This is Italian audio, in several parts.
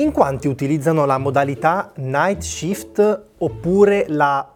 In quanti utilizzano la modalità night shift oppure la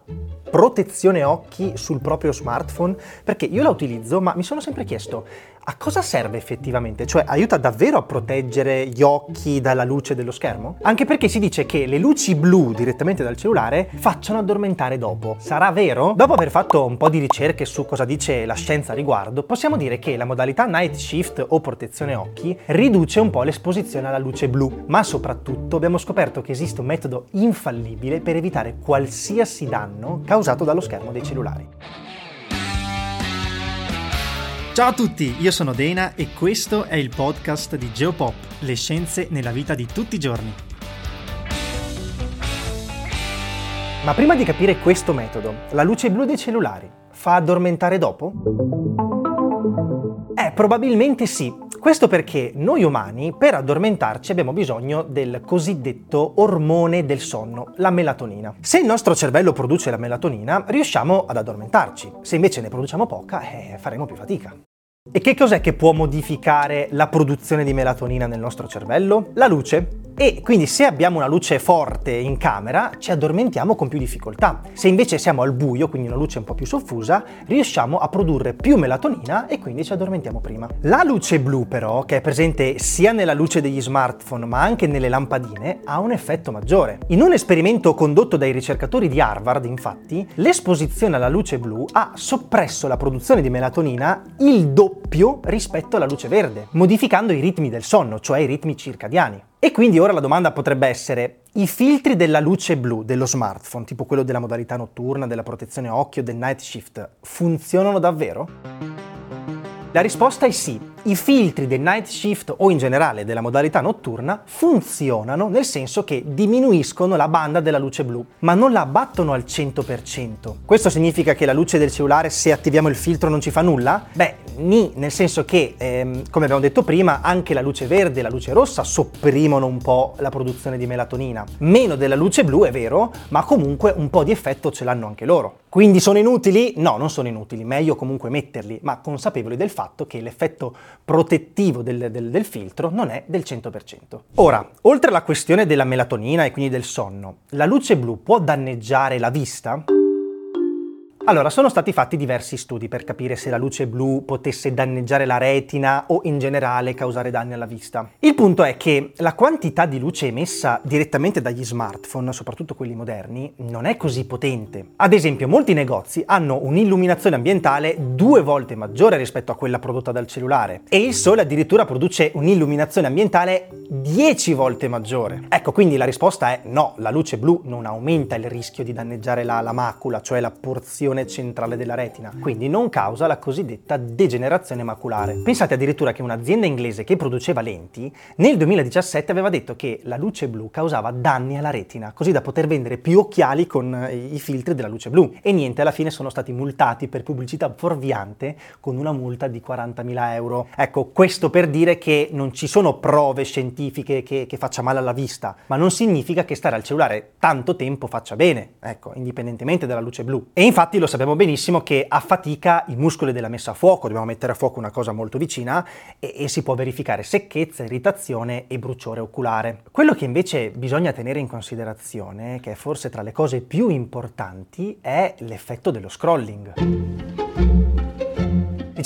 protezione occhi sul proprio smartphone? Perché io la utilizzo, ma mi sono sempre chiesto a cosa serve effettivamente? Cioè aiuta davvero a proteggere gli occhi dalla luce dello schermo? Anche perché si dice che le luci blu direttamente dal cellulare facciano addormentare dopo. Sarà vero? Dopo aver fatto un po' di ricerche su cosa dice la scienza a riguardo, possiamo dire che la modalità night shift o protezione occhi riduce un po' l'esposizione alla luce blu, ma soprattutto abbiamo scoperto che esiste un metodo infallibile per evitare qualsiasi danno causato dallo schermo dei cellulari. Ciao a tutti, io sono Dena e questo è il podcast di Geopop, le scienze nella vita di tutti i giorni. Ma prima di capire questo metodo, la luce blu dei cellulari fa addormentare dopo? Eh, probabilmente sì. Questo perché noi umani per addormentarci abbiamo bisogno del cosiddetto ormone del sonno, la melatonina. Se il nostro cervello produce la melatonina, riusciamo ad addormentarci. Se invece ne produciamo poca, eh, faremo più fatica. E che cos'è che può modificare la produzione di melatonina nel nostro cervello? La luce. E quindi se abbiamo una luce forte in camera ci addormentiamo con più difficoltà. Se invece siamo al buio, quindi una luce un po' più soffusa, riusciamo a produrre più melatonina e quindi ci addormentiamo prima. La luce blu però, che è presente sia nella luce degli smartphone ma anche nelle lampadine, ha un effetto maggiore. In un esperimento condotto dai ricercatori di Harvard, infatti, l'esposizione alla luce blu ha soppresso la produzione di melatonina il doppio rispetto alla luce verde, modificando i ritmi del sonno, cioè i ritmi circadiani. E quindi ora la domanda potrebbe essere, i filtri della luce blu dello smartphone, tipo quello della modalità notturna, della protezione occhio, del night shift, funzionano davvero? La risposta è sì, i filtri del night shift o in generale della modalità notturna funzionano nel senso che diminuiscono la banda della luce blu, ma non la abbattono al 100%. Questo significa che la luce del cellulare se attiviamo il filtro non ci fa nulla? Beh, ni, nel senso che, ehm, come abbiamo detto prima, anche la luce verde e la luce rossa sopprimono un po' la produzione di melatonina. Meno della luce blu, è vero, ma comunque un po' di effetto ce l'hanno anche loro. Quindi sono inutili? No, non sono inutili, meglio comunque metterli, ma consapevoli del fatto che l'effetto protettivo del, del, del, filtro non è del 100%. Ora, oltre alla questione della melatonina e quindi del sonno, la luce blu può danneggiare la vista? Allora, sono stati fatti diversi studi per capire se la luce blu potesse danneggiare la retina o in generale causare danni alla vista. Il punto è che la quantità di luce emessa direttamente dagli smartphone, soprattutto quelli moderni, non è così potente. Ad esempio, molti negozi hanno un'illuminazione ambientale due volte maggiore rispetto a quella prodotta dal cellulare e il sole addirittura produce un'illuminazione ambientale 10 volte maggiore. Ecco, quindi la risposta è no, la luce blu non aumenta il rischio di danneggiare la, la macula, cioè la porzione centrale della retina, quindi non causa la cosiddetta degenerazione maculare. Pensate addirittura che un'azienda inglese che produceva lenti nel 2017 aveva detto che la luce blu causava danni alla retina, così da poter vendere più occhiali con eh, i filtri della luce blu. E niente, alla fine sono stati multati per pubblicità fuorviante con una multa di 40.000 euro. Ecco, questo per dire che non ci sono prove scientifiche che, che faccia male alla vista, ma non significa che stare al cellulare tanto tempo faccia bene, ecco, indipendentemente dalla luce blu. E infatti lo lo sappiamo benissimo che a fatica i muscoli della messa a fuoco, dobbiamo mettere a fuoco una cosa molto vicina e, e si può verificare secchezza, irritazione e bruciore oculare. Quello che invece bisogna tenere in considerazione, che è forse tra le cose più importanti, è l'effetto dello scrolling.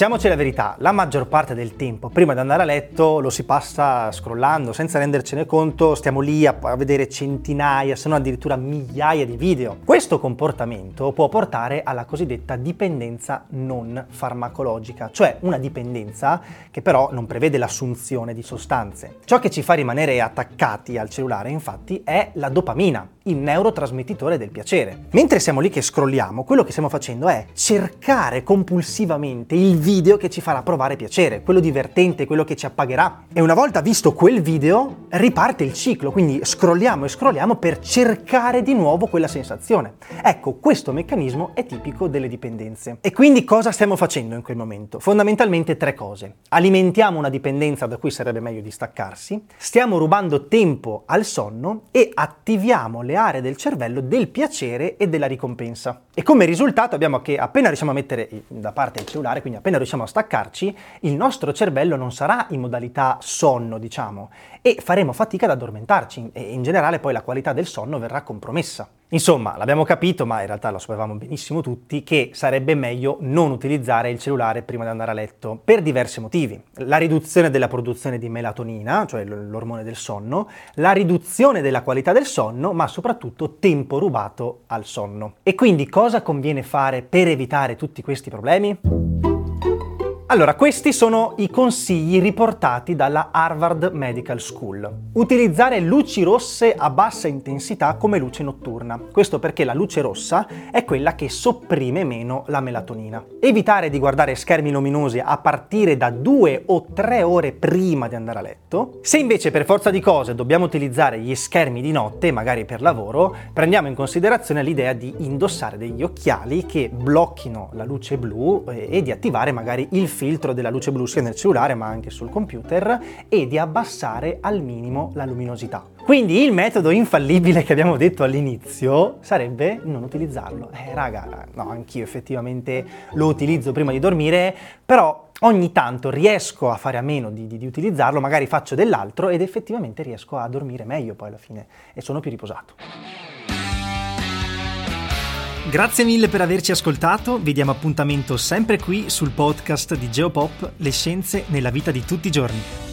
Diciamoci la verità, la maggior parte del tempo prima di andare a letto lo si passa scrollando senza rendercene conto, stiamo lì a, vedere centinaia, se non addirittura migliaia di video. Questo comportamento può portare alla cosiddetta dipendenza non farmacologica, cioè una dipendenza che però non prevede l'assunzione di sostanze. Ciò che ci fa rimanere attaccati al cellulare infatti è la dopamina, il neurotrasmettitore del piacere. Mentre siamo lì che scrolliamo, quello che stiamo facendo è cercare compulsivamente il video che ci farà provare piacere, quello divertente, quello che ci appagherà. E una volta visto quel video, riparte il ciclo, quindi scrolliamo e scrolliamo per cercare di nuovo quella sensazione. Ecco, questo meccanismo è tipico delle dipendenze. E quindi cosa stiamo facendo in quel momento? Fondamentalmente tre cose. Alimentiamo una dipendenza da cui sarebbe meglio distaccarsi, stiamo rubando tempo al sonno e attiviamo le le aree del cervello del piacere e della ricompensa. E come risultato abbiamo che appena riusciamo a mettere da parte il cellulare, quindi appena riusciamo a staccarci, il nostro cervello non sarà in modalità sonno, diciamo, e faremo fatica ad addormentarci e in generale poi la qualità del sonno verrà compromessa. Insomma, l'abbiamo capito, ma in realtà lo sapevamo benissimo tutti, che sarebbe meglio non utilizzare il cellulare prima di andare a letto, per diversi motivi. La riduzione della produzione di melatonina, cioè l'ormone del sonno, la riduzione della qualità del sonno, ma soprattutto tempo rubato al sonno. E quindi cosa conviene fare per evitare tutti questi problemi? Allora, questi sono i consigli riportati dalla Harvard Medical School. Utilizzare luci rosse a bassa intensità come luce notturna. Questo perché la luce rossa è quella che sopprime meno la melatonina. Evitare di guardare schermi luminosi a partire da due o tre ore prima di andare a letto. Se invece per forza di cose dobbiamo utilizzare gli schermi di notte, magari per lavoro, prendiamo in considerazione l'idea di indossare degli occhiali che blocchino la luce blu eh, e di attivare magari il filtro della luce blu sia nel cellulare ma anche sul computer e di abbassare al minimo la luminosità. Quindi il metodo infallibile che abbiamo detto all'inizio sarebbe non utilizzarlo. Eh raga, no, anch'io effettivamente lo utilizzo prima di dormire, però ogni tanto riesco a fare a meno di, di, di, utilizzarlo, magari faccio dell'altro ed effettivamente riesco a dormire meglio poi alla fine e sono più riposato. Grazie mille per averci ascoltato, vi diamo appuntamento sempre qui sul podcast di Geopop, le scienze nella vita di tutti i giorni.